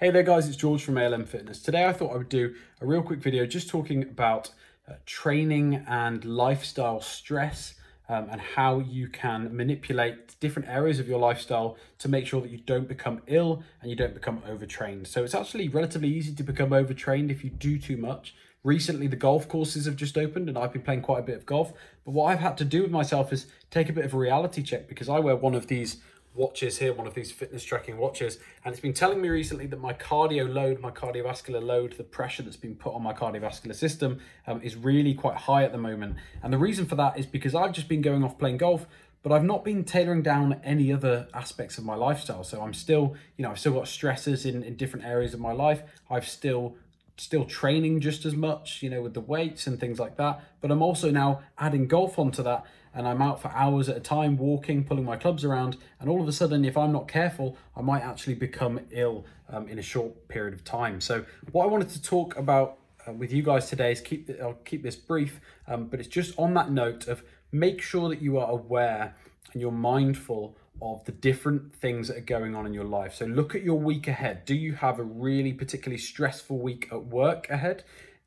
Hey there guys, it's George from ALM Fitness. Today I thought I would do a real quick video just talking about uh, training and lifestyle stress um, and how you can manipulate different areas of your lifestyle to make sure that you don't become ill and you don't become overtrained. So it's actually relatively easy to become overtrained if you do too much. Recently, the golf courses have just opened and I've been playing quite a bit of golf. But what I've had to do with myself is take a bit of a reality check because I wear one of these watches here, one of these fitness tracking watches, and it's been telling me recently that my cardio load, my cardiovascular load, the pressure that's been put on my cardiovascular system um, is really quite high at the moment. And the reason for that is because I've just been going off playing golf, but I've not been tailoring down any other aspects of my lifestyle. So I'm still, you know, I've still got stresses in, in different areas of my life. I've still still training just as much, you know, with the weights and things like that. But I'm also now adding golf onto that and I'm out for hours at a time walking, pulling my clubs around. And all of a sudden, if I'm not careful, I might actually become ill um, in a short period of time. So what I wanted to talk about uh, with you guys today is keep, I'll keep this brief, um, but it's just on that note of make sure that you are aware and you're mindful of the different things that are going on in your life. So look at your week ahead. Do you have a really particularly stressful week at work ahead?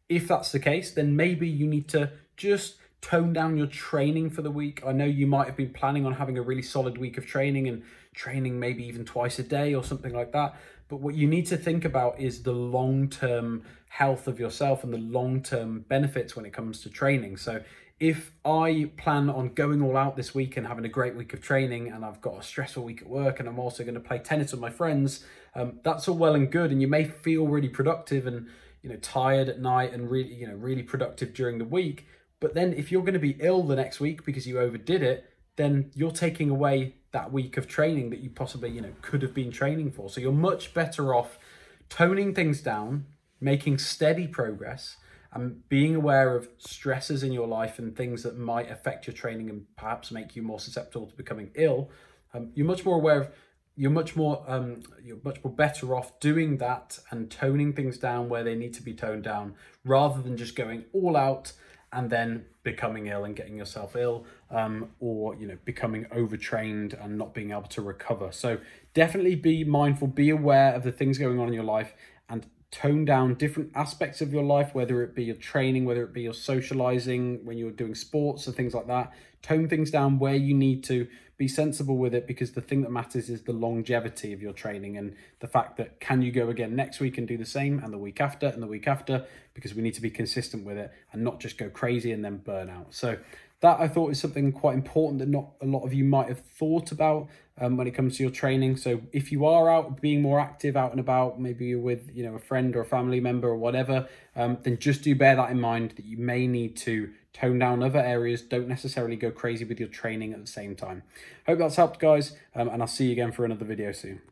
If that's the case, then maybe you need to just tone down your training for the week. I know you might have been planning on having a really solid week of training and training maybe even twice a day or something like that. But what you need to think about is the long term health of yourself and the long term benefits when it comes to training. So if I plan on going all out this week and having a great week of training, and I've got a stressful week at work, and I'm also going to play tennis with my friends, um, that's all well and good. And you may feel really productive and you know tired at night and really you know really productive during the week. But then if you're going to be ill the next week because you overdid it, then you're taking away that week of training that you possibly you know could have been training for. So you're much better off toning things down, making steady progress and being aware of stresses in your life and things that might affect your training and perhaps make you more susceptible to becoming ill, um, you're much more aware of you're much more um, you're much more better off doing that and toning things down where they need to be toned down rather than just going all out and then becoming ill and getting yourself ill um, or you know becoming overtrained and not being able to recover. So definitely be mindful be aware of the things going on in your life and tone down different aspects of your life, whether it be your training, whether it be your socializing, when you're doing sports and things like that. Tone things down where you need to be sensible with it because the thing that matters is the longevity of your training and the fact that can you go again next week and do the same and the week after and the week after because we need to be consistent with it and not just go crazy and then burn out. So that I thought is something quite important that not a lot of you might have thought about um, when it comes to your training. So if you are out being more active, out and about, maybe you're with you know a friend or a family member or whatever, um, then just do bear that in mind that you may need to tone down other areas. Don't necessarily go crazy with your training at the same time. Hope that's helped, guys, um, and I'll see you again for another video soon.